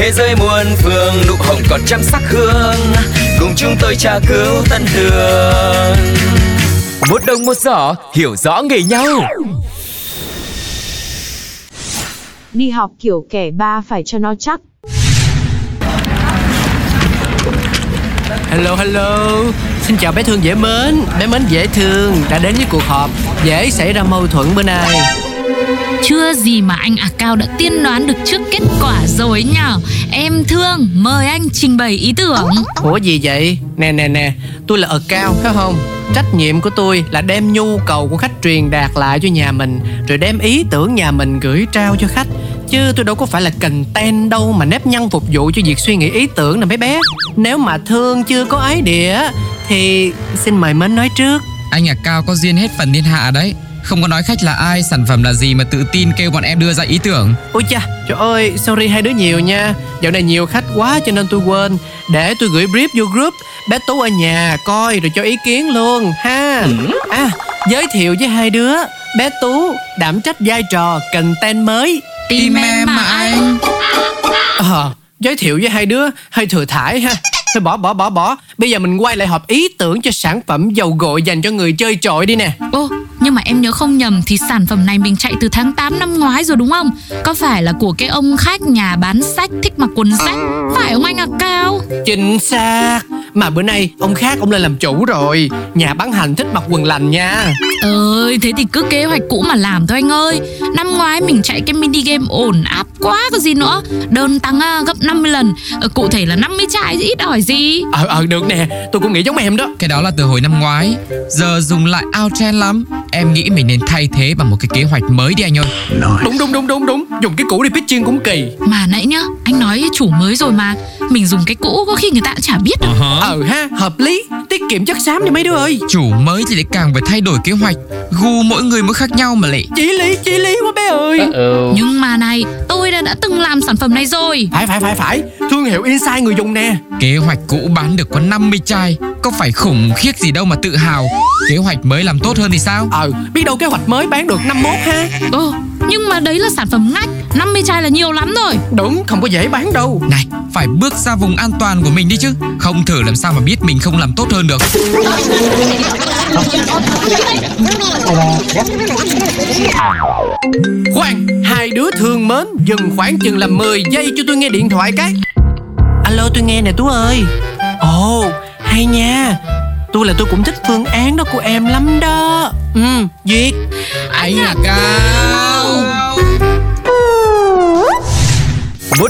Thế giới muôn phương nụ hồng còn trăm sắc hương. Cùng chúng tôi tra cứu tân đường Một đồng một giỏ hiểu rõ nghề nhau. Đi học kiểu kẻ ba phải cho nó chắc. Hello hello. Xin chào bé thương dễ mến. Bé mến dễ thương. Đã đến với cuộc họp. Dễ xảy ra mâu thuẫn bữa nay Chưa gì mà anh à Cao đã tiên đoán được trước kết quả rồi nhở Em thương, mời anh trình bày ý tưởng. Ủa gì vậy? Nè nè nè Tôi là ở cao phải không? Trách nhiệm của tôi là đem nhu cầu của khách truyền đạt lại cho nhà mình Rồi đem ý tưởng nhà mình gửi trao cho khách. Chứ tôi đâu có phải là cần ten đâu mà nếp nhăn phục vụ cho việc suy nghĩ ý tưởng nè mấy bé. Nếu mà thương chưa có ái địa Thì xin mời mến nói trước. Anh à Cao có duyên hết phần thiên hạ đấy Không có nói khách là ai, sản phẩm là gì mà tự tin kêu bọn em đưa ra ý tưởng. Ôi cha, trời ơi, sorry hai đứa nhiều nha. Dạo này nhiều khách quá cho nên tôi quên. Để tôi gửi brief vô group Bé Tú ở nhà coi rồi cho ý kiến luôn ha. À, giới thiệu với hai đứa Bé Tú đảm trách vai trò content mới. Tìm em mà anh. Ờ, giới thiệu với hai đứa hơi thừa thải ha. Thôi bỏ bỏ bỏ bỏ. Bây giờ mình quay lại họp ý tưởng cho sản phẩm dầu gội dành cho người chơi trội đi nè. Ô, nhưng mà em nhớ không nhầm thì sản phẩm này mình chạy từ tháng 8 năm ngoái rồi đúng không? Có phải là của cái ông khách nhà bán sách thích mặc quần sách? Phải không anh à Cao? Chính xác Mà bữa nay ông khác ông lên làm chủ rồi Nhà bán hành thích mặc quần lành nha Ơi, thế thì cứ kế hoạch cũ mà làm thôi anh ơi Năm ngoái mình chạy cái mini game ổn áp quá có gì nữa. Đơn tăng à, gấp 50 lần. Ờ, Cụ thể là 50 chai chứ ít ỏi gì. Ờ ờ được nè. Tôi cũng nghĩ giống em đó. Cái đó là từ hồi năm ngoái. Giờ dùng lại out trend lắm. Em nghĩ mình nên thay thế bằng một cái kế hoạch mới đi anh ơi. Đúng đúng đúng đúng đúng. Dùng cái cũ đi pitching cũng kỳ. Mà nãy nhá, anh nói chủ mới rồi mà. Mình dùng cái cũ có khi người ta cũng chả biết đâu. Ờ ha hợp lý Kiệm chất xám đi mấy đứa ơi. Chủ mới thì lại càng phải thay đổi kế hoạch Gu mỗi người mỗi khác nhau mà lại Chỉ lý chỉ lý quá bé ơi. Nhưng mà này, tôi đã, đã từng làm sản phẩm này rồi. Phải phải phải phải. Thương hiệu insight người dùng nè. Kế hoạch cũ bán được có 50 chai Có phải khủng khiếp gì đâu mà tự hào. Kế hoạch mới làm tốt hơn thì sao? Ờ biết đâu kế hoạch mới bán được 51 ha. Ồ, nhưng mà đấy là sản phẩm ngách 50 chai là nhiều lắm rồi. Đúng không có dễ bán đâu. Này phải bước ra vùng an toàn của mình đi chứ. Không thử làm sao mà biết mình không làm tốt hơn được. Khoan Hai đứa thương mến Dừng khoảng chừng là 10 giây cho tôi nghe điện thoại cái. Alo tôi nghe nè Tú ơi. Ồ hay nha. Tôi là tôi cũng thích phương án đó của em lắm đó. Ừ Duyệt. Anh à Cao